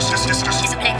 S'il vous plaît.